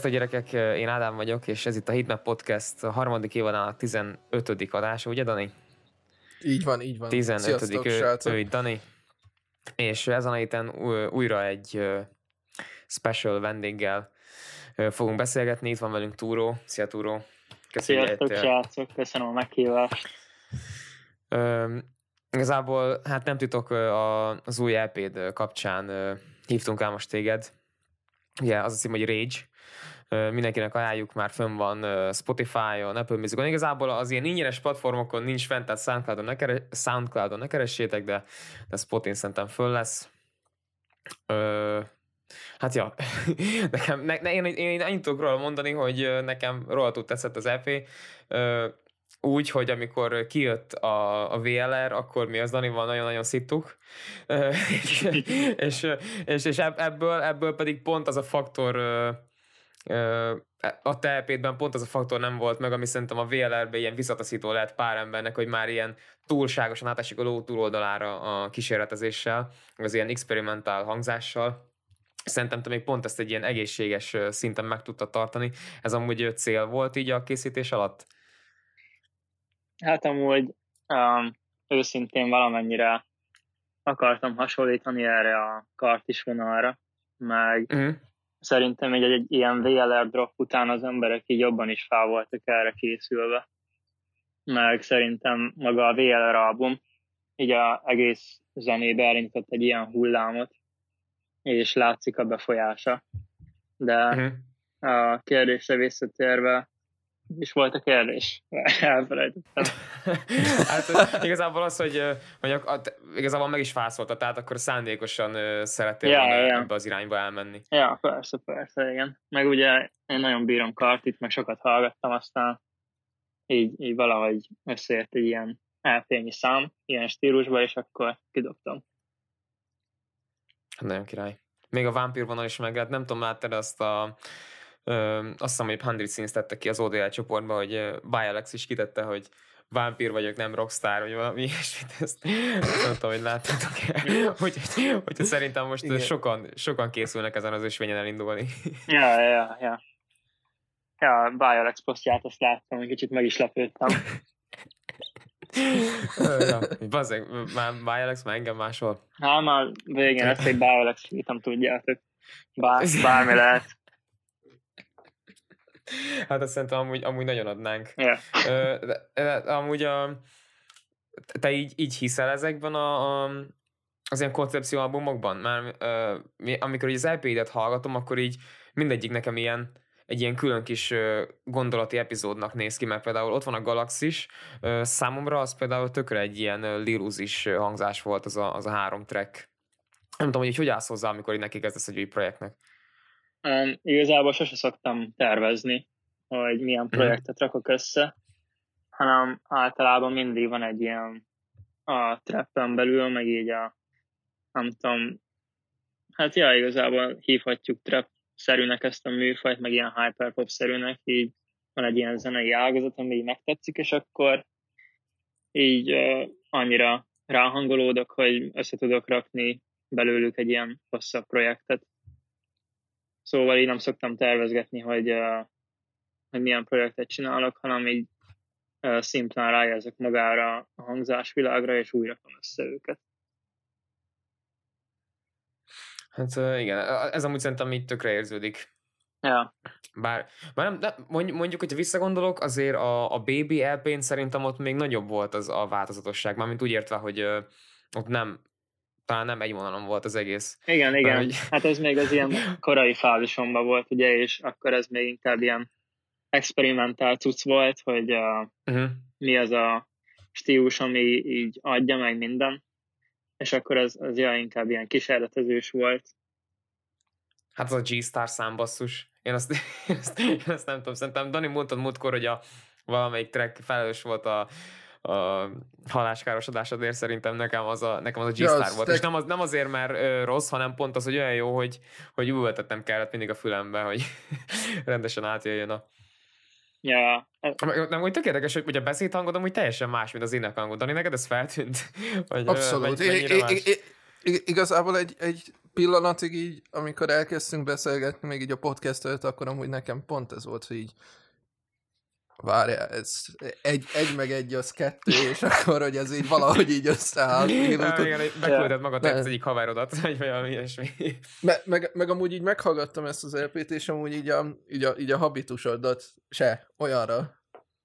Sziasztok gyerekek, én Ádám vagyok, és ez itt a Hitmap Podcast a harmadik évadának 15. adása, ugye Dani? Így van, így van. 15. Sziasztok, ő, ő itt Dani. És ezen a héten újra egy special vendéggel fogunk beszélgetni. Itt van velünk Túró. Szia Túró! Köszönjük, Sziasztok srácok, köszönöm a meghívást. igazából, hát nem titok, az új LP-d kapcsán hívtunk el most téged. Ugye az a cím, hogy Rage, mindenkinek ajánljuk, már fönn van Spotify-on, Apple Music-on. Igazából az ilyen ingyenes platformokon nincs fent, tehát Soundcloud-on ne, keres, Soundcloud-on ne keressétek, de, de Spotin szerintem föl lesz. Ö, hát ja, nekem, ne, ne, én, én annyit tudok róla mondani, hogy nekem rohadtul tetszett az EP. Ö, úgy, hogy amikor kijött a, a VLR, akkor mi az Danival nagyon-nagyon szittuk, és, és, és, és ebből, ebből pedig pont az a faktor a telpétben pont az a faktor nem volt meg, ami szerintem a VLR-ben ilyen visszataszító lehet pár embernek, hogy már ilyen túlságosan átesik a ló túloldalára a kísérletezéssel, az ilyen experimentál hangzással. Szerintem te még pont ezt egy ilyen egészséges szinten meg tudta tartani. Ez amúgy cél volt így a készítés alatt? Hát amúgy um, őszintén valamennyire akartam hasonlítani erre a kartis vonalra, meg uh-huh szerintem egy, egy ilyen VLR drop után az emberek így jobban is fel voltak erre készülve. Meg szerintem maga a VLR album így a egész zenébe elindított egy ilyen hullámot, és látszik a befolyása. De uh-huh. a kérdésre visszatérve, is volt a kérdés. Elfelejtettem. hát igazából az, hogy, hogy a, a, igazából meg is fászolta, tehát akkor szándékosan szerettél ja, volna ja. ebbe az irányba elmenni. Ja, persze, persze, igen. Meg ugye én nagyon bírom Kartit, meg sokat hallgattam, aztán így, így valahogy összejött egy ilyen elfényi szám, ilyen stílusba, és akkor kidobtam. Hát nagyon király. Még a Vampir vonal is meg, hát nem tudom, láttad azt a Ö, azt hiszem, hogy Hundred Scenes tette ki az ODL csoportba, hogy Bialex is kitette, hogy vámpír vagyok, nem rockstar, vagy valami ilyesmit, ezt nem tudom, hogy láttátok hogy, hogy, hogy szerintem most Igen. sokan, sokan készülnek ezen az ösvényen elindulni. Ja, ja, ja. Ja, a Bialex posztját azt láttam, hogy kicsit meg is lepődtem. ja, bazzeg, már Bialex már engem máshol. Hát már végén ezt egy Bialex nem tudjátok. Bár, bármi lehet. Hát azt szerintem amúgy, amúgy nagyon adnánk. Yeah. De, de, amúgy a, te így, így hiszel ezekben a, a, az ilyen koncepcióalbumokban? Már amikor az LP-det hallgatom, akkor így mindegyik nekem ilyen egy ilyen külön kis gondolati epizódnak néz ki, mert például ott van a Galaxis, számomra az például tökre egy ilyen liruzis hangzás volt az a, az a három track. Nem tudom, hogy így hogy állsz hozzá, amikor így neki kezdesz egy új projektnek. Um, igazából sose szoktam tervezni, hogy milyen mhm. projektet rakok össze, hanem általában mindig van egy ilyen a trappen belül, meg így a nem tudom, hát ja, igazából hívhatjuk trap-szerűnek ezt a műfajt, meg ilyen hyperpop-szerűnek, így van egy ilyen zenei ágazat, ami így megtetszik, és akkor így uh, annyira ráhangolódok, hogy össze tudok rakni belőlük egy ilyen hosszabb projektet. Szóval én nem szoktam tervezgetni, hogy, hogy milyen projektet csinálok, hanem így szimplán rájelzek magára a hangzásvilágra, és újra rakom össze őket. Hát igen, ez amúgy szerintem így tökre érződik. Ja. Bár, bár nem, de mondjuk, hogyha visszagondolok, azért a, a Baby lp szerintem ott még nagyobb volt az a változatosság, mármint úgy értve, hogy ott nem talán nem egy vonalon volt az egész. Igen, igen. Hogy... Hát ez még az ilyen korai fázisomban volt, ugye, és akkor ez még inkább ilyen experimentál cucc volt, hogy uh, uh-huh. mi az a stílus, ami így adja meg minden, és akkor az, az ja, inkább ilyen kísérletezős volt. Hát az a G-Star számbasszus. Én azt, én azt, én azt nem tudom, szerintem Dani mondtad múltkor, hogy a valamelyik track felelős volt a a haláskárosodásodért szerintem nekem az a, nekem az a G-Star ja, volt. Te... És nem, az, nem azért, mert ö, rossz, hanem pont az, hogy olyan jó, hogy, hogy ültetnem kellett mindig a fülembe, hogy rendesen átjöjjön a Ja. Nem, úgy tök érdekes, hogy a beszédhangod amúgy teljesen más, mint az énekhangod. Dani, neked ez feltűnt? Vagy, Abszolút. Mennyire I- I- I- igazából egy, egy pillanatig így, amikor elkezdtünk beszélgetni, még így a podcast előtt, akkor amúgy nekem pont ez volt, hogy így várjál, ez egy, egy meg egy az kettő, és akkor, hogy ez így valahogy így összeáll. Beküldted magad az egyik haverodat, vagy valami ilyesmi. Me, meg, meg, amúgy így meghallgattam ezt az LP-t, és amúgy így a, így a, így a habitusodat se olyanra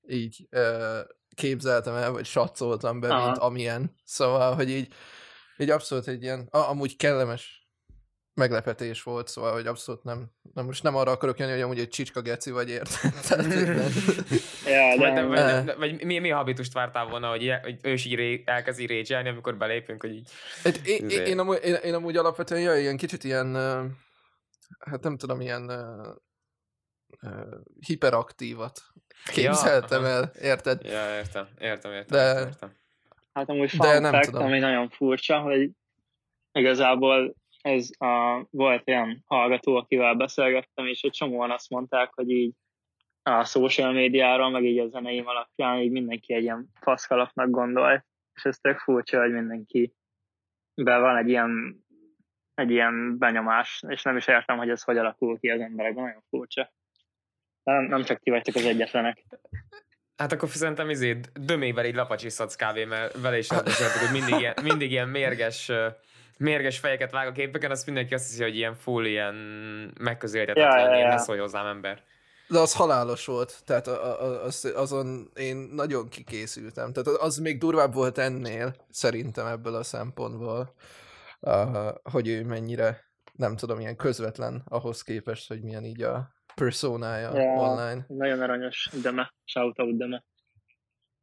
így ö, képzeltem el, vagy satszoltam be, Aha. mint amilyen. Szóval, hogy így, így abszolút egy ilyen, a, amúgy kellemes meglepetés volt, szóval, hogy abszolút nem, nem most nem arra akarok jönni, hogy amúgy egy csicska geci vagy, érted? ja, de, de, vagy, de, vagy mi, mi habitust vártál volna, hogy, hogy ő is így ré, elkezdi régyelni, amikor belépünk, hogy így... Hát, én, én, én, amúgy, én, én, amúgy alapvetően ja, ilyen kicsit ilyen, hát nem tudom, ilyen uh, hiperaktívat képzeltem ja, el, érted? Ja, értem, értem, értem. De, értem, értem. Hát amúgy fun de nem fact, tudom. ami nagyon furcsa, hogy igazából ez a, volt olyan hallgató, akivel beszélgettem, és egy csomóan azt mondták, hogy így a social médiáról, meg így a zeneim alapján így mindenki egy ilyen faszkalapnak gondol, és ez tök furcsa, hogy mindenki be van egy ilyen, egy ilyen benyomás, és nem is értem, hogy ez hogy alakul ki az emberekben, nagyon furcsa. Nem, nem csak ti vagytok az egyetlenek. Hát akkor szerintem izé dömével így lapacsiszadsz kávé, mert vele is hogy mindig ilyen, mindig ilyen mérges mérges fejeket vág a képeken, azt mindenki azt hiszi, hogy ilyen full, ilyen megközelíthetetlen, ja, ja, ja. ne szólj hozzám ember. De az halálos volt, tehát az, azon én nagyon kikészültem. Tehát az még durvább volt ennél, szerintem ebből a szempontból, hogy ő mennyire, nem tudom, ilyen közvetlen ahhoz képest, hogy milyen így a personája ja, online. Nagyon aranyos deme, shoutout deme.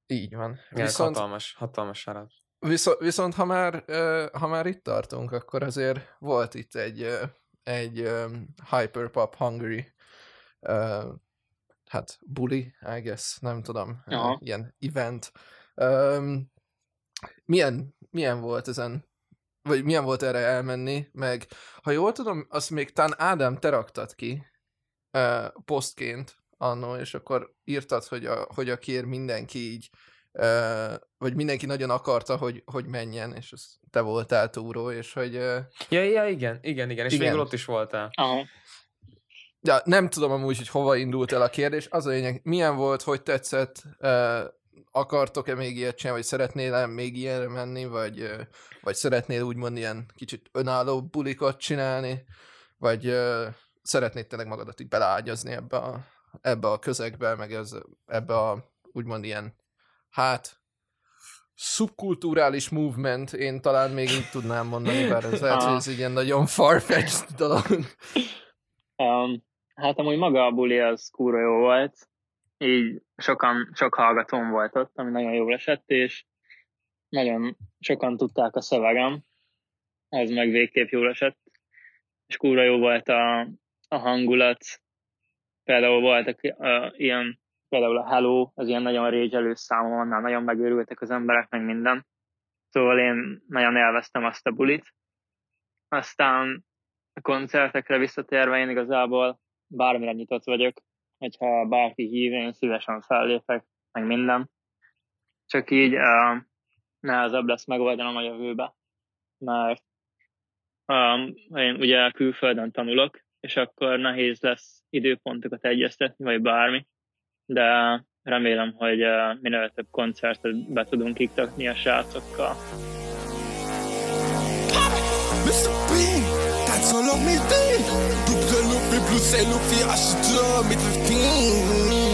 Így van. Ja, Viszont... hatalmas, hatalmas shoutout. Viszont, viszont ha, már, ha már itt tartunk, akkor azért volt itt egy, egy Hyperpop Hungary hát bully, I guess, nem tudom, Aha. ilyen event. milyen, milyen volt ezen, vagy milyen volt erre elmenni, meg ha jól tudom, azt még talán Ádám te raktad ki posztként annó, és akkor írtad, hogy a, hogy a kér mindenki így vagy mindenki nagyon akarta, hogy, hogy menjen, és az te voltál túró, és hogy... Ja, ja, igen, igen, igen, és igen. végül ott is voltál. Aha. Ja, nem tudom amúgy, hogy hova indult el a kérdés. Az a lényeg, milyen volt, hogy tetszett, akartok-e még ilyet csinálni, vagy szeretnél-e még ilyenre menni, vagy, vagy szeretnél úgymond ilyen kicsit önálló bulikot csinálni, vagy szeretnéd tényleg magadat így beleágyazni ebbe a, ebbe a közegbe, meg ez, ebbe a úgymond ilyen hát szubkulturális movement, én talán még így tudnám mondani, bár ez lehet, hogy ez egy ilyen nagyon farfetched dolog. Um, hát amúgy maga a buli az kúra jó volt, így sokan, sok hallgatóm volt ott, ami nagyon jól esett, és nagyon sokan tudták a szövegem, az meg végképp jól esett, és kúra jó volt a, a hangulat, például voltak uh, ilyen például a Hello, az ilyen nagyon régyelő számom, annál nagyon megőrültek az emberek, meg minden. Szóval én nagyon élveztem azt a bulit. Aztán a koncertekre visszatérve én igazából bármire nyitott vagyok, hogyha bárki hív, én szívesen fellépek, meg minden. Csak így uh, nehezebb lesz megoldanom a jövőbe, mert um, én ugye külföldön tanulok, és akkor nehéz lesz időpontokat egyeztetni, vagy bármi de remélem, hogy minél több koncertet be tudunk iktatni a srácokkal. Mr. B, that's all of me, Double loupé, plus c'est loupé, achète-le, mais 15.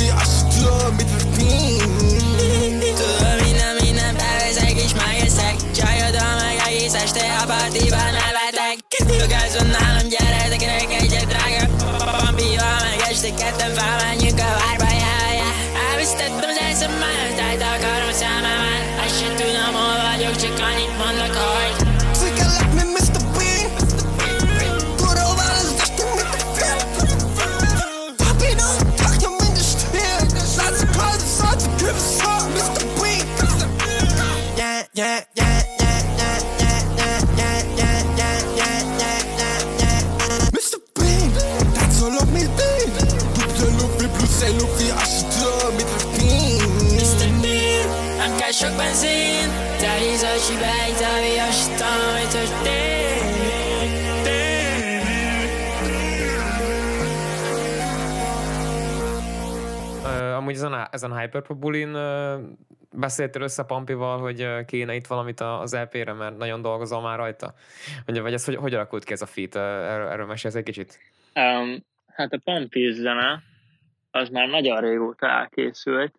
e lupi Ashtu mit Bean Tudom, minden, minden felveszek és megeszek. Csajodom meg egész este a partiban nevetek Rugázom nálam gyere, tekerek egyet drága. Bambival meg este ketten felmenjünk a várba Elvesztettem az eszemet, tájt akarom szememet Azt sem tudom, hol vagyok, csak annyit mondok, hogy like me, Mr. ezen a, ezen a Hyperpobulin beszéltél össze Pampival, hogy kéne itt valamit az LP-re, mert nagyon dolgozol már rajta? Vagy, vagy ez hogy, hogy alakult ki ez a fit? Erről, erről mesélsz egy kicsit? Um, hát a Pampi zene az már nagyon régóta elkészült.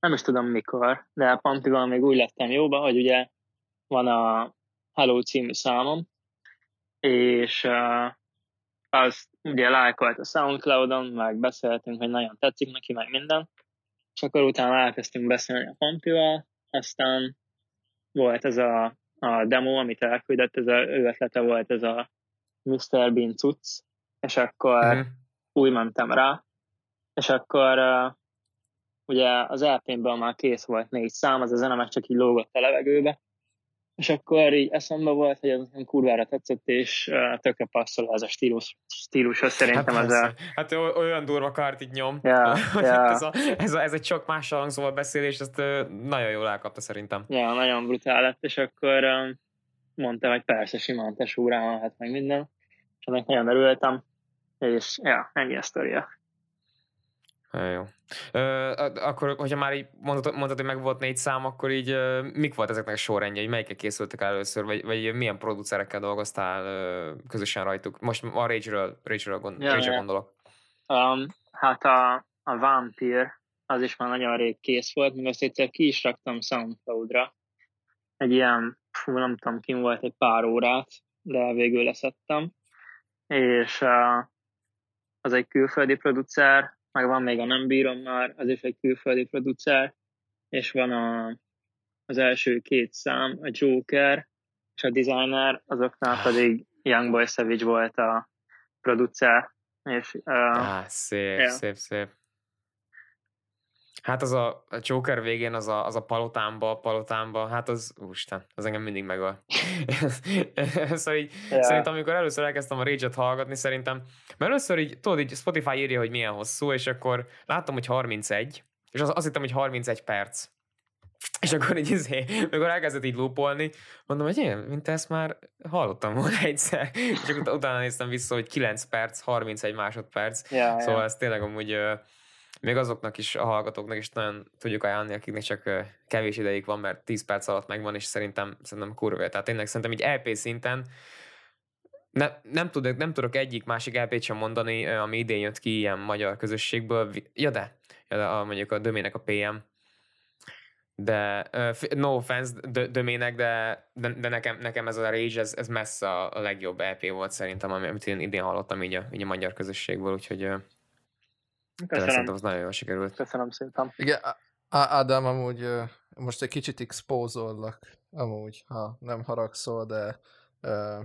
Nem is tudom mikor, de a Pampival még úgy lettem jóba, hogy ugye van a Hello című számom, és uh, azt ugye lájkolt a Soundcloudon, meg beszéltünk, hogy nagyon tetszik neki, meg minden, és akkor utána elkezdtünk beszélni a Pampival, aztán volt ez a, a demo, amit elküldött, ez a, ő ötlete volt ez a Mr. Bean cucc, és akkor uh-huh. úgy mentem rá, és akkor uh, ugye az LP-ből már kész volt négy szám, az a zene meg csak így lógott a levegőbe, és akkor így eszembe volt, hogy ez kurvára tetszett, és uh, tökre passzol ez a stílus, stílushoz szerintem hát, ez a... Hát olyan durva kart így nyom. Yeah, yeah. ez, a, ez, a, ez egy sok más hangzóval beszélés, ezt uh, nagyon jól elkapta szerintem. Ja, nagyon brutál lett, és akkor um, mondtam, hogy persze, simán tesórán hát meg minden, és ennek nagyon örültem, és ja, ennyi a sztoria. Jó. Ö, akkor, hogyha már így mondtad, mondtad, hogy meg volt négy szám, akkor így uh, mik volt ezeknek a sorrendjei? Melyikkel készültek először, vagy, vagy milyen producerekkel dolgoztál uh, közösen rajtuk? Most a Rage-ről, Rage-ről gond, ja, Rage gondolok. Um, hát a, a Vampire az is már nagyon rég kész volt, még azt egyszer ki is raktam Soundcloud-ra. Egy ilyen, fú, nem tudom, kim volt egy pár órát, de végül leszettem. És uh, az egy külföldi producer, meg van még a Nem Bírom már, az is egy külföldi producer, és van a, az első két szám, a Joker és a Designer, azoknál pedig Youngboy Savage volt a producer. És, uh, ah, szép, ja. szép, szép. Hát az a, a Joker végén, az a, az a palotámba, palotámba, hát az, úristen, az engem mindig megöl. szóval így, yeah. szerintem amikor először elkezdtem a Rage-et hallgatni, szerintem, mert először így, tudod, így Spotify írja, hogy milyen hosszú, és akkor láttam, hogy 31, és az, azt hittem, hogy 31 perc. És akkor így izé, amikor elkezdett így loopolni, mondom, hogy én, mint ezt már hallottam volna egyszer. És akkor utána néztem vissza, hogy 9 perc, 31 másodperc. Yeah, szóval yeah. ez tényleg amúgy még azoknak is, a hallgatóknak is nagyon tudjuk ajánlani, akiknek csak kevés ideig van, mert 10 perc alatt megvan, és szerintem, szerintem kurva. Tehát tényleg szerintem egy LP szinten ne, nem, tudok, nem tudok egyik másik LP-t sem mondani, ami idén jött ki ilyen magyar közösségből. Ja de, ja de a, mondjuk a Dömének a PM, de uh, no offense Dömének, de, de, de nekem, nekem ez a Rage, ez, ez messze a legjobb LP volt szerintem, amit én idén hallottam így a, így a magyar közösségből, úgyhogy uh, Köszönöm. Szerintem az nagyon jól sikerült. Köszönöm szépen. Igen, Ádám, amúgy most egy kicsit expózollak, amúgy, ha nem haragszol, de uh,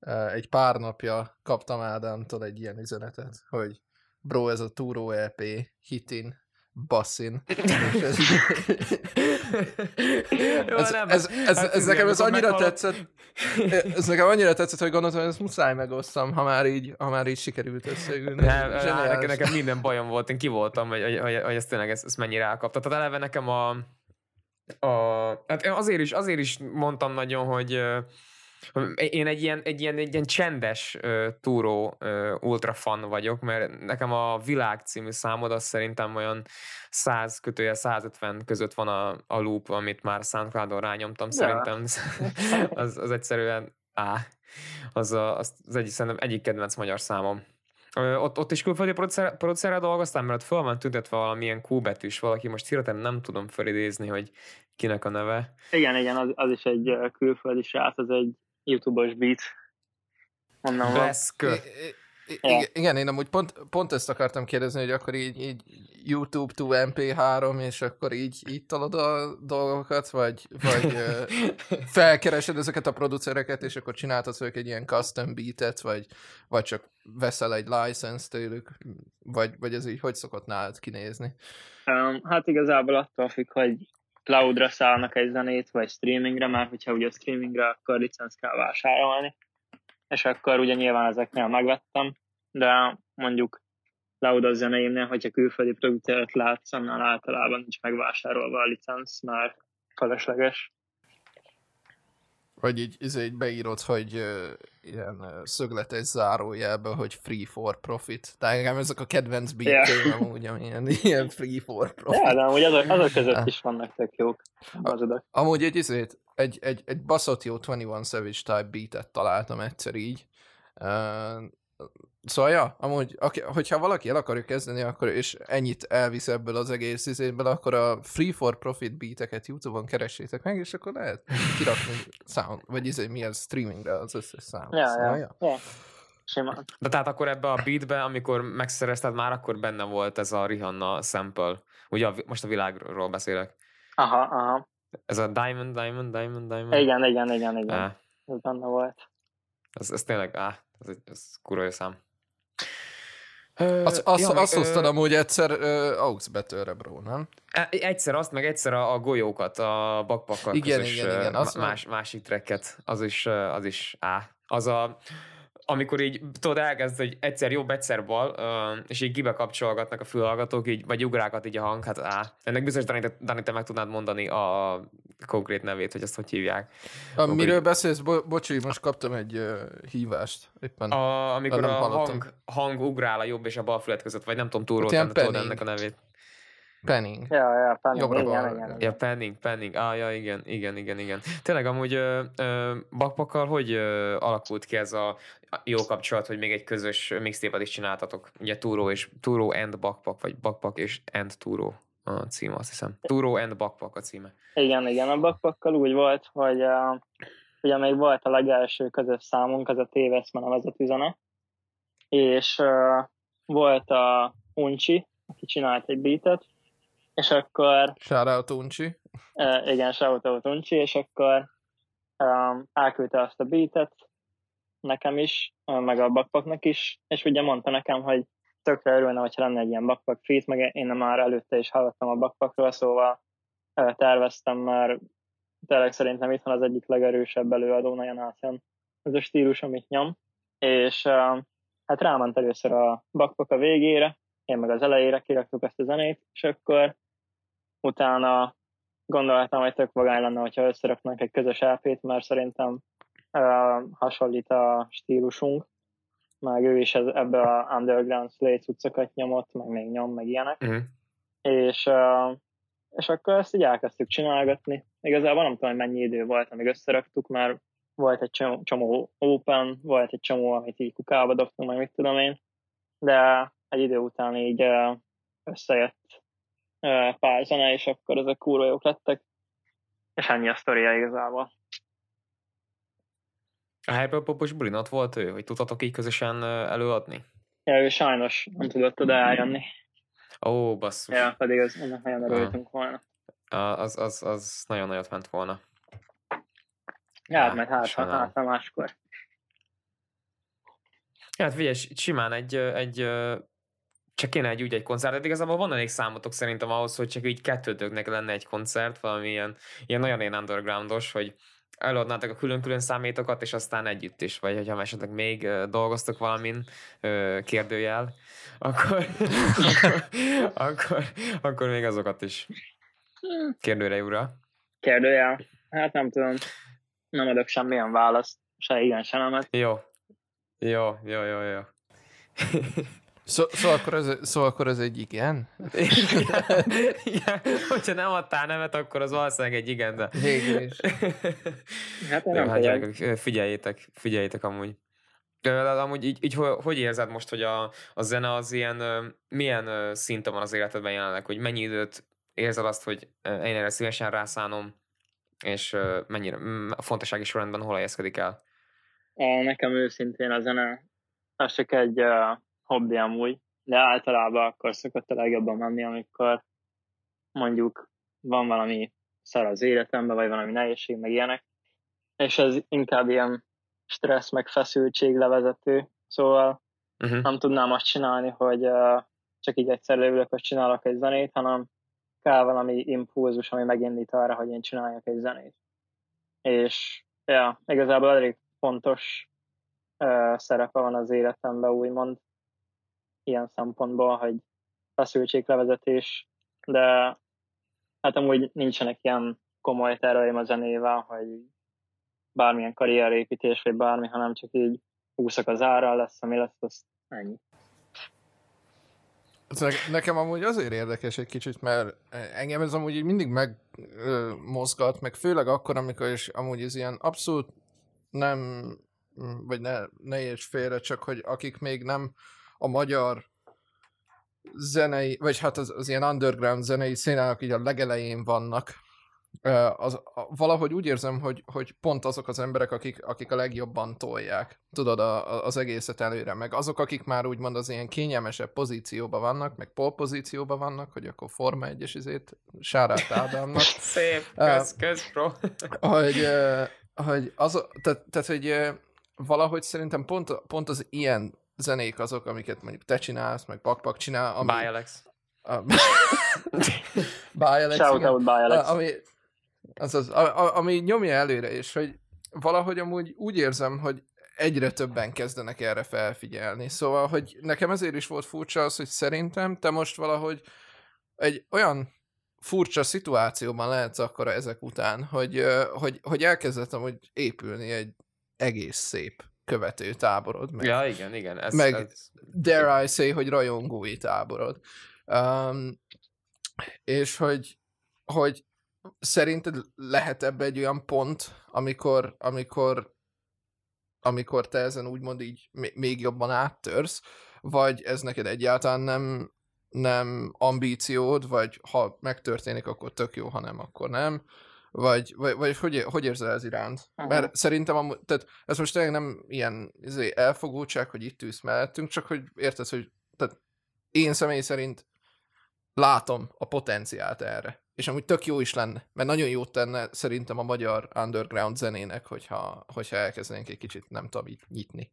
uh, egy pár napja kaptam Ádámtól egy ilyen üzenetet, hogy bro, ez a Túró EP hitin basszin. ez, ez, ez, ez, hát ez nekem ez annyira tetszett, ez nekem annyira tetszett, hogy gondoltam, hogy ezt muszáj megosztam, ha már így, ha már így sikerült összeülni. Nem, nekem, nekem minden bajom volt, én ki voltam, hogy, hogy, hogy, hogy ez tényleg ezt, ezt mennyire elkapta. Tehát eleve nekem a, a hát azért is, azért is mondtam nagyon, hogy én egy ilyen, egy ilyen, egy ilyen csendes uh, túró uh, ultra fan vagyok, mert nekem a Világ című számod az szerintem olyan 100 kötője 150 között van a, a loop, amit már Soundcloud-on rányomtam, ja. szerintem az, az egyszerűen á, az, a, az, az egyik, szerintem egyik kedvenc magyar számom. Ott, ott is külföldi producer, producerrel dolgoztam, mert ott föl van tüntetve valamilyen Q betűs valaki, most hirtelen nem tudom felidézni, hogy kinek a neve. Igen, igen, az, az is egy külföldi srác, az egy YouTube-os beat. Onnan van. Igen, igen, én amúgy pont, pont ezt akartam kérdezni, hogy akkor így, így YouTube to MP3, és akkor így, így talad a dolgokat, vagy, vagy felkeresed ezeket a producereket, és akkor csináltatsz ők egy ilyen custom beatet, vagy, vagy csak veszel egy license tőlük, vagy, vagy ez így hogy szokott nálad kinézni? Um, hát igazából attól függ, hogy cloudra szállnak egy zenét, vagy streamingre, mert hogyha ugye streamingre, akkor licensz kell vásárolni, és akkor ugye nyilván ezeknél megvettem, de mondjuk cloudos zeneimnél, hogyha külföldi produceret látsz, annál általában nincs megvásárolva a licensz, mert felesleges. Vagy így, így, így beírod, hogy uh, ilyen uh, szögletes zárójelben, hogy free for profit. Tehát engem ezek a kedvenc beatjeim yeah. amúgy, amilyen ilyen free for profit. Ja, de amúgy azok, azok között is vannak tök jók. A, amúgy egy, izét, egy, egy, egy baszott jó 21 Savage type beatet találtam egyszer így. Uh, Szóval, ja, amúgy, aki, hogyha valaki el akarja kezdeni, akkor, és ennyit elvisz ebből az egész izéből, akkor a free for profit beateket YouTube-on keressétek meg, és akkor lehet kirakni sound, vagy izé, milyen streamingre az összes sound. Ja, szóval, ja, ja. De tehát akkor ebbe a beatbe, amikor megszerezted már, akkor benne volt ez a Rihanna sample. Ugye a, most a világról beszélek. Aha, aha. Ez a Diamond, Diamond, Diamond, Diamond. Igen, igen, igen, igen. Ah. Ez benne volt. Ez, ez tényleg, áh, ez, ez kurva jó szám. Azt, azt, ja, azt hoztad amúgy egyszer uh, AUX betőre, bro, nem? E, egyszer azt, meg egyszer a, a golyókat, a bakpakkal igen, közös, igen, igen, az más, másik tracket, az is, az is, á, az a, amikor így tudod, elkezd, hogy egyszer jobb, egyszer bal, és így kibe kapcsolgatnak a fülhallgatók, így, vagy ugrákat így a hang, hát á, ennek biztos, Dani, te, Dani, te meg tudnád mondani a konkrét nevét, hogy ezt hogy hívják. A, amikor miről így... beszélsz? Bo- bocsi, most kaptam egy uh, hívást éppen. A, amikor a hang, hang ugrál a jobb és a bal fület között, vagy nem tudom túlról hát tudod ennek a nevét. Penning. Ja, ja, penning. Jobbra igen, igen, igen. Ja, penning, penning. Ah, ja, igen, igen, igen, igen. Tényleg amúgy ö, ö, bakpakkal hogy ö, alakult ki ez a jó kapcsolat, hogy még egy közös mixtape is csináltatok? Ugye Túró és Túró and Bakpak, vagy Bakpak és and Túró a címe, azt hiszem. Túró and Bakpak a címe. Igen, igen, a Bakpakkal úgy volt, hogy uh, ugye még volt a legelső közös számunk, az a Téveszme nevezett üzene, és uh, volt a Uncsi, aki csinált egy beatet, és akkor... Shoutout Uncsi. Uh, igen, shoutout Uncsi, és akkor um, elküldte azt a beatet nekem is, meg a bakpaknak is, és ugye mondta nekem, hogy tökre örülne, hogyha lenne egy ilyen bakpak feat, meg én már előtte is hallottam a bakpakról, szóval uh, terveztem már, tényleg szerintem itt van az egyik legerősebb előadó, nagyon átjön ez a stílus, amit nyom, és uh, hát ráment először a bakpak a végére, én meg az elejére kiraktuk ezt a zenét, és akkor utána gondoltam, hogy tök vagány lenne, hogyha összeraknánk egy közös lp mert szerintem uh, hasonlít a stílusunk, meg ő is ez, ebbe a underground slate utcakat nyomott, meg még nyom, meg ilyenek. Uh-huh. És, uh, és akkor ezt így elkezdtük csinálgatni. Igazából nem tudom, hogy mennyi idő volt, amíg összeraktuk, mert volt egy csomó, csomó open, volt egy csomó, amit így kukába dobtunk, meg mit tudom én, de egy idő után így összejött pár zene, és akkor ezek kurva jók lettek. És ennyi a sztoria igazából. A Hyperpopos bulin ott volt ő, hogy tudtatok így közösen előadni? Ja, ő sajnos nem tudott oda eljönni. Ó, basszus. Ja, pedig az, ennek nagyon örültünk ah. volna. Az, az, az nagyon nagyot ment volna. Ja, hát, mert hát, hát, hát máskor. Ja, hát figyelj, simán egy, egy csak kéne egy úgy egy koncert, de igazából van elég számotok szerintem ahhoz, hogy csak így kettőtöknek lenne egy koncert, valami ilyen, ilyen nagyon ilyen undergroundos, hogy előadnátok a külön-külön számítokat, és aztán együtt is, vagy hogyha esetleg még dolgoztok valamin, kérdőjel, akkor, akkor, akkor, akkor még azokat is. Kérdőre, ura. Kérdőjel? Hát nem tudom. Nem adok semmilyen választ. Se igen, se nemet. Jó. Jó, jó, jó, jó. Szó, szó, akkor ez, szó akkor ez egy igen? igen. igen. Hogyha nem adtál nevet, akkor az valószínűleg egy igen, de... Végül is. hát nem, hát gyerekek, figyeljétek, figyeljétek amúgy. De amúgy így, így hogy érzed most, hogy a, a zene az ilyen, milyen szinten van az életedben jelenleg, hogy mennyi időt érzed azt, hogy én erre szívesen rászánom, és mennyire a fontossági sorrendben hol helyezkedik el? Nekem őszintén a zene az csak egy hobbi amúgy, de általában akkor szokott a legjobban menni, amikor mondjuk van valami szar az életemben, vagy valami nehézség, meg ilyenek, és ez inkább ilyen stressz, meg feszültség levezető, szóval uh-huh. nem tudnám azt csinálni, hogy uh, csak így egyszer leülök, hogy csinálok egy zenét, hanem kell valami impulzus, ami megindít arra, hogy én csináljak egy zenét. És ja, igazából elég fontos uh, szerepe van az életemben, úgymond, ilyen szempontból, hogy feszültséglevezetés, de hát amúgy nincsenek ilyen komoly terveim a zenével, hogy bármilyen karrierépítés, vagy bármi, hanem csak így úszak az ára, lesz, ami lesz, az ennyi. Nekem amúgy azért érdekes egy kicsit, mert engem ez amúgy mindig megmozgat, meg főleg akkor, amikor is amúgy ez ilyen abszolút nem, vagy ne, ne érts félre, csak hogy akik még nem a magyar zenei, vagy hát az, az ilyen underground zenei színának így a legelején vannak, az, valahogy úgy érzem, hogy, hogy pont azok az emberek, akik, akik a legjobban tolják, tudod, a, a, az egészet előre, meg azok, akik már úgymond az ilyen kényelmesebb pozícióban vannak, meg pol pozícióban vannak, hogy akkor Forma 1-es izét, Sárát Ádámnak. Szép, kösz, kösz, bro. hogy, hogy az, tehát, tehát, hogy valahogy szerintem pont, pont az ilyen zenék azok, amiket mondjuk te csinálsz, meg Pakpak csinál. Ami, Bye, Alex. Bye, Alex. Shout out, bye, Alex. Ami, az az, a, ami nyomja előre, és hogy valahogy amúgy úgy érzem, hogy egyre többen kezdenek erre felfigyelni. Szóval, hogy nekem ezért is volt furcsa az, hogy szerintem te most valahogy egy olyan furcsa szituációban lehetsz akkor ezek után, hogy, hogy, hogy elkezdett hogy épülni egy egész szép követő táborod. Meg, ja, igen, igen. Ez, meg ez... dare I say, hogy rajongói táborod. Um, és hogy, hogy szerinted lehet ebbe egy olyan pont, amikor, amikor, amikor te ezen úgymond így még jobban áttörsz, vagy ez neked egyáltalán nem, nem ambíciód, vagy ha megtörténik, akkor tök jó, ha nem, akkor nem. Vagy, vagy, vagy hogy, hogy érzel ez iránt? Uh-huh. Mert szerintem, amúgy, tehát ez most tényleg nem ilyen izé, elfogultság, hogy itt ülsz mellettünk, csak hogy érted, hogy tehát én személy szerint látom a potenciált erre. És amúgy tök jó is lenne, mert nagyon jót tenne szerintem a magyar underground zenének, hogyha, hogyha elkezdenénk egy kicsit, nem tudom, így nyitni.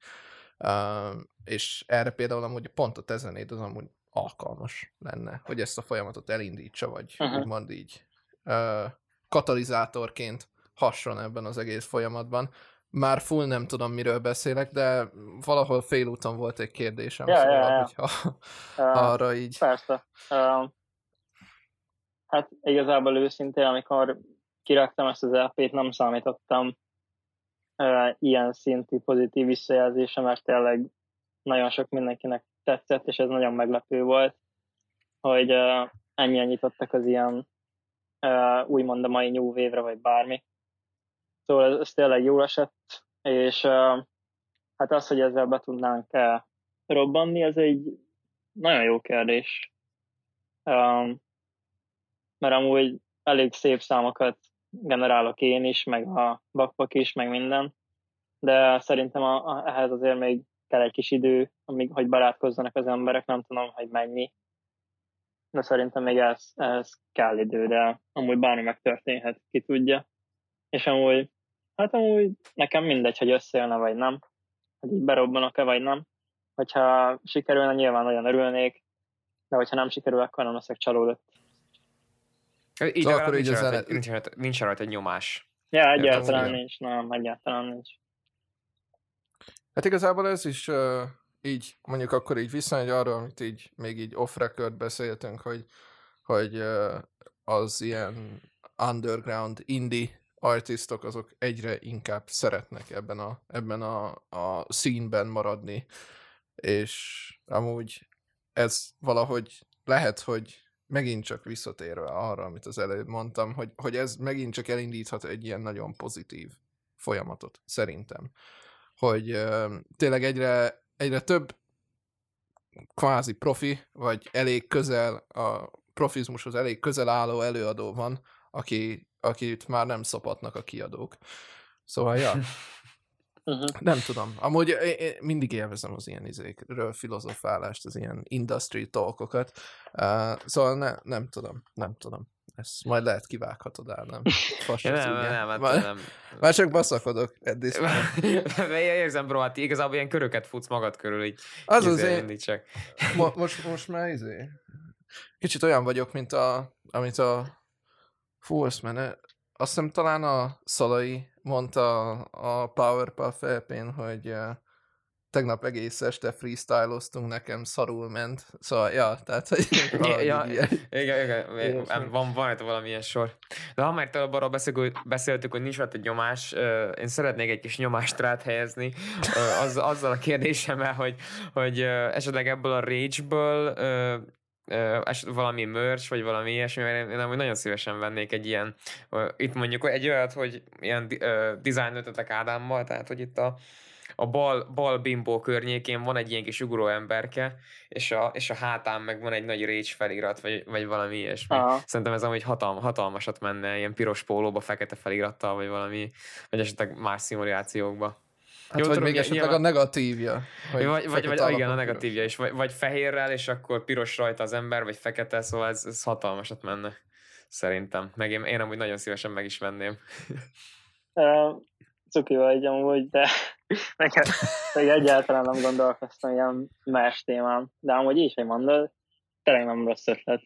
Uh, és erre például amúgy pont a te zenéd az amúgy alkalmas lenne, hogy ezt a folyamatot elindítsa, vagy uh-huh. úgymond így uh, katalizátorként hasson ebben az egész folyamatban. Már full nem tudom, miről beszélek, de valahol félúton volt egy kérdésem, ja, szóval, ja, ja. hogyha uh, arra így... Persze. Uh, hát igazából őszintén, amikor kiraktam ezt az LP-t, nem számítottam uh, ilyen szintű pozitív visszajelzése, mert tényleg nagyon sok mindenkinek tetszett, és ez nagyon meglepő volt, hogy uh, ennyien nyitottak az ilyen uh, úgymond a mai new wave vagy bármi. Szóval ez, ez tényleg jól esett, és uh, hát az, hogy ezzel be tudnánk uh, robbanni, ez egy nagyon jó kérdés. Um, mert amúgy elég szép számokat generálok én is, meg a bakpak is, meg minden, de szerintem a, a, ehhez azért még kell egy kis idő, amíg, hogy barátkozzanak az emberek, nem tudom, hogy mennyi, de szerintem még ez, ez kell idő, de amúgy bármi megtörténhet, ki tudja. És amúgy, hát amúgy nekem mindegy, hogy összejönne vagy nem, hogy így berobbanok-e vagy nem. Hogyha sikerülne, nyilván nagyon örülnék, de hogyha nem sikerül, akkor nem leszek csalódott. Így szóval akkor nincs, rajta, egy, nincs, rajta, nincs rajta egy nyomás. Ja, egyáltalán Értem, nincs, nem, egyáltalán nincs. Hát igazából ez is uh, így, mondjuk akkor így visszamegy arra, amit így még így off-record beszéltünk, hogy, hogy az ilyen underground indie artistok azok egyre inkább szeretnek ebben a, ebben a, a színben maradni, és amúgy ez valahogy lehet, hogy megint csak visszatérve arra, amit az előbb mondtam, hogy, hogy ez megint csak elindíthat egy ilyen nagyon pozitív folyamatot, szerintem. Hogy uh, tényleg egyre, egyre több kvázi profi, vagy elég közel, a profizmushoz elég közel álló előadó van, aki, akit már nem szopatnak a kiadók. Szóval, ja, Uh-huh. Nem tudom. Amúgy én mindig élvezem az ilyen izékről filozofálást, az ilyen industry talkokat. Uh, szóval ne, nem tudom, nem tudom. Ezt majd lehet kivághatod el, nem? Fas, ja, nem, nem, nem, már, nem. Már csak baszakodok eddig. Érzem, bro, hát igazából ilyen köröket futsz magad körül, így az az én... csak. Mo- most, most már izé... Kicsit olyan vagyok, mint a, amit a Fú, azt azt hiszem talán a Szalai mondta a Powerpuff ep hogy tegnap egész este freestyloztunk, nekem szarul ment. Szóval, ja, tehát, hogy Ja, ja, igen, igen, Ilyesmi. van, van, itt valamilyen sor. De ha már előbb arról beszéltük, hogy nincs ott egy nyomás, én szeretnék egy kis nyomást rád helyezni, az, azzal a kérdésemmel, hogy, hogy esetleg ebből a rage-ből eset, valami merch, vagy valami ilyesmi, mert én amúgy nagyon szívesen vennék egy ilyen, itt mondjuk egy olyat, hogy ilyen design ötletek Ádámmal, tehát hogy itt a, a bal, bal bimbó környékén van egy ilyen kis ugró emberke, és a, és a hátán meg van egy nagy rage felirat, vagy, vagy valami ilyesmi. Aha. Szerintem ez amúgy hatalm, hatalmasat menne, ilyen piros pólóba, fekete felirattal, vagy valami, vagy esetleg más szimulációkba. Hát, Jó, vagy tudom, még nyilván- esetleg a negatívja. Vagy, vagy, vagy, vagy igen, a negatívja is, vagy, vagy fehérrel, és akkor piros rajta az ember, vagy fekete, szóval ez, ez hatalmasat menne. Szerintem. Meg én, én amúgy nagyon szívesen meg is venném. Ö, Cuki vagy amúgy, de nekem egyáltalán nem gondolkoztam ilyen más témám. De amúgy így, hogy mondod, tényleg nem rossz ötlet.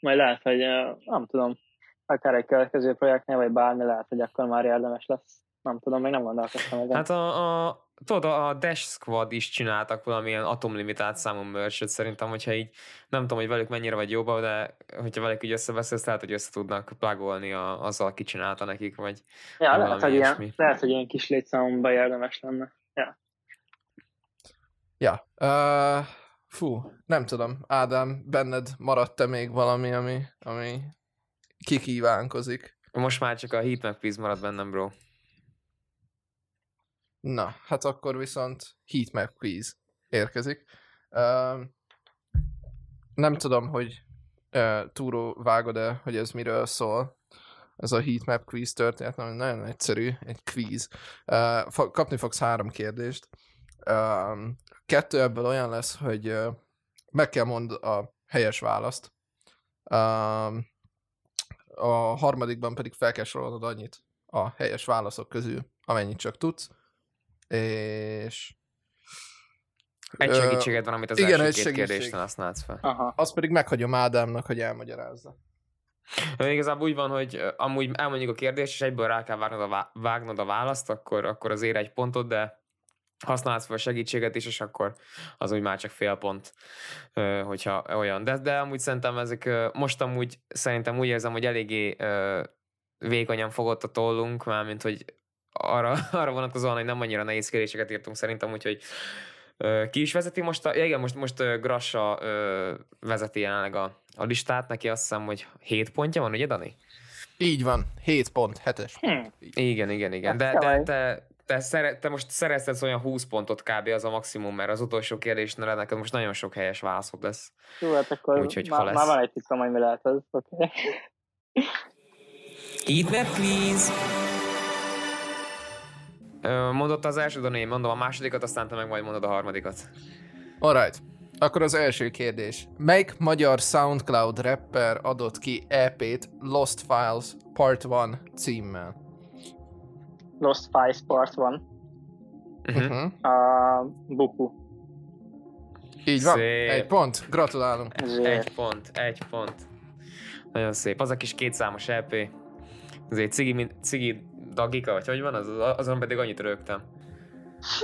Majd lehet, hogy ö, nem tudom, akár egy következő projektnél, vagy bármi lehet, hogy akkor már érdemes lesz. Nem tudom, még nem gondolkoztam ezen. Hát a, a tudod, a Dash Squad is csináltak valamilyen atomlimitált számú merch szerintem, hogyha így, nem tudom, hogy velük mennyire vagy jóba, de hogyha velük így összebeszélsz, lehet, hogy össze tudnak plugolni a, azzal, aki csinálta nekik, vagy ja, lehet, hogy ilyen, ilyesmi. lehet, hogy ilyen kis létszámomban érdemes lenne. Ja. Uh, fú, nem tudom. Ádám, benned maradt-e még valami, ami, ami kikívánkozik? most már csak a Heatmap quiz marad bennem, bro. Na, hát akkor viszont heatmap quiz érkezik. Uh, nem tudom, hogy uh, túró vágod-e, hogy ez miről szól. Ez a heatmap quiz történet, nagyon, nagyon egyszerű, egy quiz. Uh, fo- kapni fogsz három kérdést. Uh, kettő ebből olyan lesz, hogy uh, meg kell mond a helyes választ. Uh, a harmadikban pedig fel kell sorolnod annyit a helyes válaszok közül, amennyit csak tudsz és Egy Ö, segítséget van, amit az igen, első egy két segítség. kérdésnél használsz fel. Aha. azt pedig meghagyom Ádámnak, hogy elmagyarázza. Igazából úgy van, hogy amúgy elmondjuk a kérdést, és egyből rá kell vágnod a, vá- vágnod a választ, akkor, akkor az ér egy pontot, de használsz fel segítséget is, és akkor az úgy már csak fél pont, hogyha olyan. De, de amúgy szerintem ezek, most amúgy szerintem úgy érzem, hogy eléggé vékonyan fogott a tollunk, mármint, hogy arra, arra vonatkozóan, hogy nem annyira nehéz kérdéseket írtunk szerintem, úgyhogy ki is vezeti most a, ja igen, most, most Grassa vezeti jelenleg a, a listát, neki azt hiszem, hogy 7 pontja van, ugye Dani? Így van, 7 pont, 7-es. Hm. Igen, igen, igen. De, Hát, de kemény. te, te, szere, te most szerezted olyan 20 pontot kb. az a maximum, mert az utolsó kérdésnél neked most nagyon sok helyes válaszod lesz. Jó, hát akkor Úgyhogy, már, lesz. már van egy tippem, hogy mi lehet az. Okay. Heatmap, please! Ö, Mondott az első, Dani, én mondom a másodikat, aztán te meg majd mondod a harmadikat. Alright. Akkor az első kérdés. Melyik magyar SoundCloud rapper adott ki EP-t Lost Files Part 1 címmel? Lost Files Part van. Uh-huh. A Buku. Így van. Szép. Egy pont. Gratulálunk. Zsír. Egy pont, egy pont. Nagyon szép. Az a kis kétszámos EP. Azért cigi, mint- cigi dagika, vagy hogy van, az, azon pedig annyit rögtem.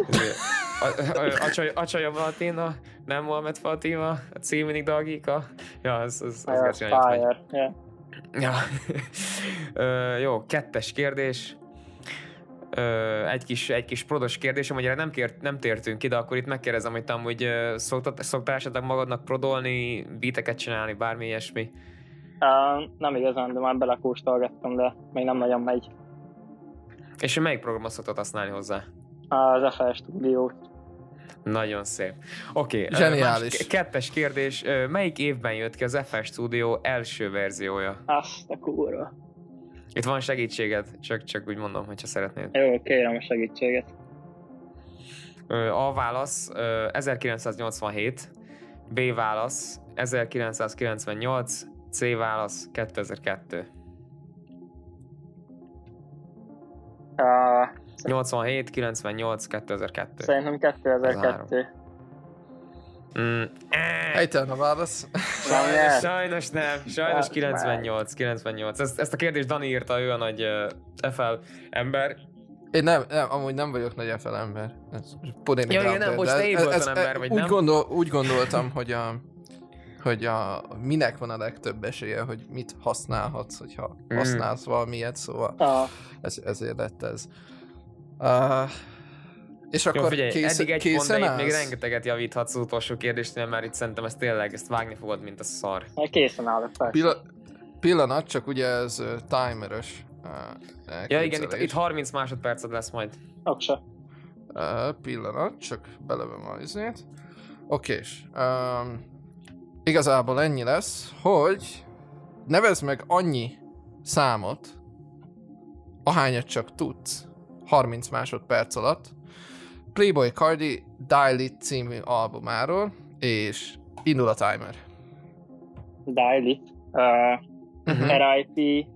Azért, A, a, a, csaj, a csaj a Valentina, nem Mohamed Fatima, a cím mindig dagika. Ja, az, az, az, Fire, az. Fire. Yeah. Ja. Ö, jó, kettes kérdés. Ö, egy kis, egy kis prodos kérdés, amire nem, kért, nem tértünk ki, de akkor itt megkérdezem, hogy te amúgy szoktad, szoktál esetleg magadnak prodolni, beateket csinálni, bármi ilyesmi? Uh, nem igazán, de már belekóstolgattam, de még nem nagyon megy. És melyik programot szoktad használni hozzá? Az FL Studio. Nagyon szép. Oké, okay, Zseniális. kettes kérdés. Melyik évben jött ki az FL Studio első verziója? Azt a kurva. Itt van segítséged, csak, csak úgy mondom, hogyha szeretnéd. Jó, kérem a segítséget. A válasz ö, 1987, B válasz 1998, C válasz 2002. Uh, 87, 98, 2002. szerintem 2002. Mm. Helytelen a válasz. Sajnos, sajnos nem, sajnos Hát, 98, 98. Ezt, ezt a kérdést Dani írta, ő a nagy uh, FL ember, Én nem, nem, amúgy nem vagyok nagy FL ember. Ez Podéni Ja, igen, nem, most te ez- ember vagy, úgy nem? Gondol, úgy gondoltam, hogy a, hogy a, minek van a legtöbb esélye, hogy mit használhatsz, hogyha Mm. használsz valamilyet, szóval A, ez, ezért lett ez. Uh, és akkor Jó, figyelj, kész, eddig egy készen állsz? még rengeteget javíthatsz az utolsó kérdésnél, mert itt szerintem ezt tényleg, ezt vágni fogod, mint a szar. készen állok, persze. Pilla, pillanat, csak ugye ez uh, timeres. Uh, Ja igen, itt, itt 30 másodperced lesz majd. Oksa. Uh, pillanat, csak belevem a izét. Okés. Um, igazából ennyi lesz, hogy nevezd meg annyi számot, ahányat csak tudsz, 30 másodperc alatt, Playboy Cardi Dial It című albumáról, és indul a timer. Dial it. Uh, Uh-huh. RIP,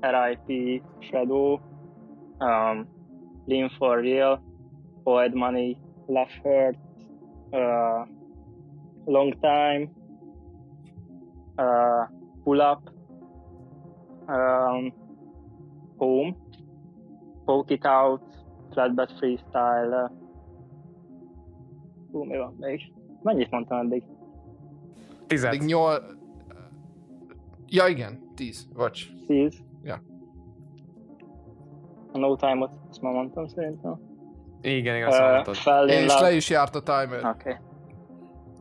RIP Shadow, um, Lean for Real, Old Money, Love Hurt, uh, Long Time, uh, Pull Up, um, Home, Poke It Out, Flatbed Freestyle, uh, hú, mi van még? Mennyit mondtam eddig? Tized. Még nyol... Ja igen, 10, vagy. 10? Ja. A No Time-ot, azt már mondtam szerintem. Igen, igen, azt Uh, mondtad. És Love. le is járt a timer. Oké. Okay.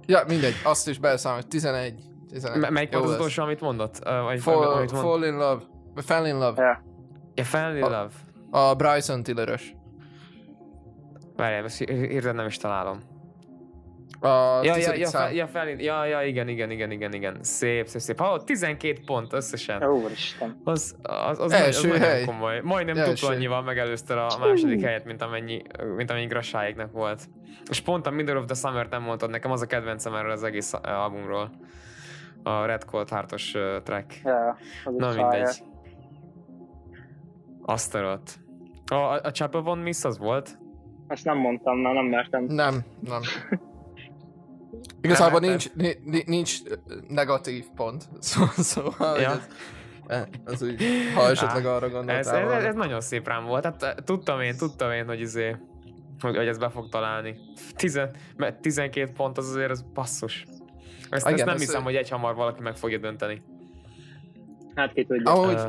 Ja, mindegy, azt is beleszámolt, 11. 11. M- melyik volt az utolsó, amit mondott? Uh, vagy Fall, amit mond? fall in love. Fell in love. Ja. Ja, Fell in A- Love. A Bryson Tiller-ös. Várjál, ezt hirtelen nem is találom. A Ja, ja, ja, szám. fel, ja, fel, ja, ja, igen, igen, igen, igen, igen. Szép, szép, szép. Ha, 12 pont összesen. Úristen. Az, az, az, Első nagy, az hely. nagyon komoly. Majdnem Első. tudta annyival megelőzte a második helyet, mint amennyi, mint amennyi grassáiknak volt. És pont a Middle of the Summer-t nem mondtad nekem, az a kedvencem erről az egész albumról. A Red Cold Heartos track. Ja, az Na mindegy. Azt a rott. A, a, a Chapel Von Miss az volt? Ezt nem mondtam, mert nem mertem. Nem, nem. Igazából nincs, ni- ni- nincs negatív pont. Szó, szóval, Ja. ez, ez úgy, ha esetleg arra Ez, gondoltál ez, ez, ez, nagyon szép rám volt. Hát eh, tudtam én, tudtam én, hogy izé, hogy, hogy ez be fog találni. Tizen, mert 12 pont az azért az basszus. Ezt, Igen, ezt nem ez- hiszem, hogy egy hamar valaki meg fogja dönteni. Hát ki tudja. Ahogy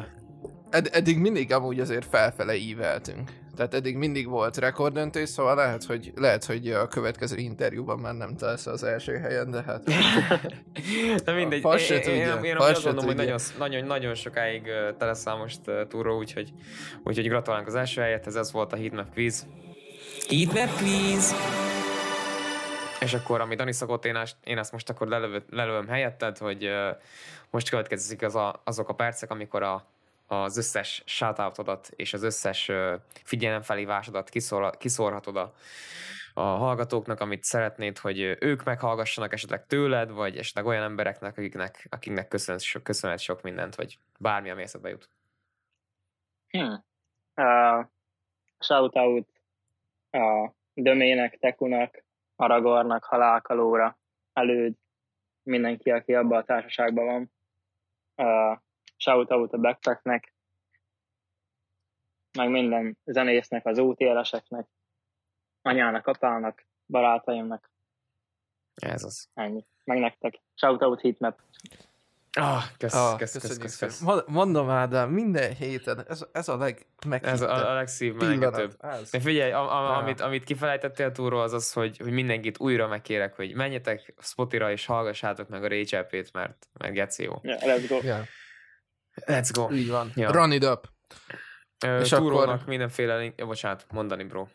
ed- eddig mindig amúgy azért felfele íveltünk. Tehát eddig mindig volt rekorddöntés, szóval lehet, hogy, lehet, hogy a következő interjúban már nem találsz az első helyen, de hát... De mindegy, Fasz se én, én, én, azt gondolom, hogy nagyon, nagyon, nagyon sokáig tele száll most uh, túró, úgyhogy, úgyhogy gratulálunk az első helyet, ez, ez volt a Heatmap quiz. Heatmap quiz! És akkor, amit Dani szokott, én, ezt- én ezt most akkor lelövö, lelövöm helyetted, hogy uh, most következik az a, azok a percek, amikor a, az összes shoutoutodat és az összes figyelemfelhívásodat kiszor, kiszórhatod a, a hallgatóknak, amit szeretnéd, hogy ők meghallgassanak esetleg tőled, vagy esetleg olyan embereknek, akiknek, akiknek köszönhet, sok, köszönhet sok mindent, vagy bármi, ami eszedbe jut. Hmm. Uh, shoutout a Dömének, Tekunak, Aragornak, Halálkalóra, Előd, mindenki, aki abban a társaságban van. Uh, shoutout a Backpacknek, meg minden zenésznek, az OTL-eseknek, anyának, apának, barátaimnak, Ez az. ennyi. Meg nektek. Shoutout Heatmap. Ah, kösz, Ah, kösz, kösz, kösz, kösz. Mond- Mondom Ádám, minden héten ez, ez a Ez a, a legszívmelengetőbb. De figyelj, a, a, Ah. amit, amit kifelejtettél túlról, az az, hogy, hogy mindenkit újra megkérek, hogy menjetek Spotira és hallgassátok meg a Rage EP-t, mert, mert geci jó. Yeah, let's go. Ja, Let's go. így van. Ja. Run it up. Ö, És akkor- mindenféle link... Ja, bocsánat, mondani, bro.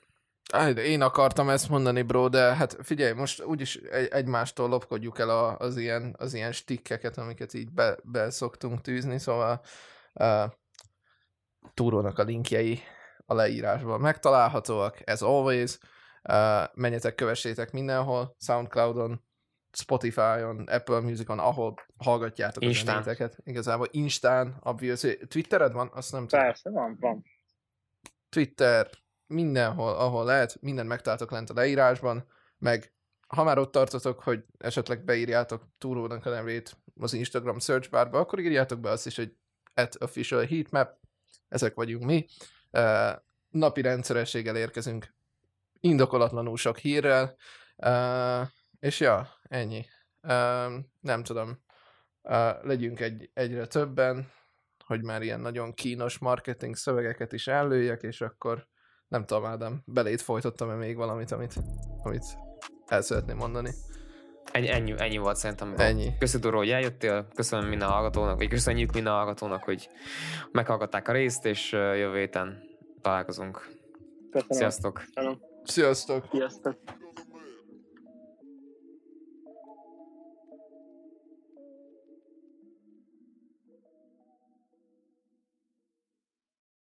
Én akartam ezt mondani, bro, de hát figyelj, most úgyis egy, egymástól lopkodjuk el a, az, ilyen, az ilyen stikkeket, amiket így be, be szoktunk tűzni, szóval uh, túrónak a linkjei a leírásban megtalálhatóak, as always. Uh, menjetek, kövessétek mindenhol, Soundcloudon, Spotify-on, Apple Music-on, ahol hallgatjátok Instán. a zenéteket. Igazából Instán, obviously. Twittered van? Azt nem tudom. Persze, van, van. Twitter, mindenhol, ahol lehet, mindent megtaláltok lent a leírásban, meg ha már ott tartotok, hogy esetleg beírjátok túrónak a nevét az Instagram search barba, akkor írjátok be azt is, hogy at official heatmap, ezek vagyunk mi, uh, napi rendszerességgel érkezünk indokolatlanul sok hírrel, uh, és ja, ennyi. Uh, nem tudom, uh, legyünk egy, egyre többen, hogy már ilyen nagyon kínos marketing szövegeket is előjek, és akkor nem tudom, Ádám, belét folytottam-e még valamit, amit, amit el szeretném mondani. Ennyi, ennyi, ennyi volt szerintem. Ennyi. Köszönöm, hogy eljöttél, köszönöm minden hallgatónak, vagy köszönjük minden hallgatónak, hogy meghallgatták a részt, és jövő héten találkozunk. Köszönöm. Sziasztok! Köszönöm. Sziasztok! Sziasztok!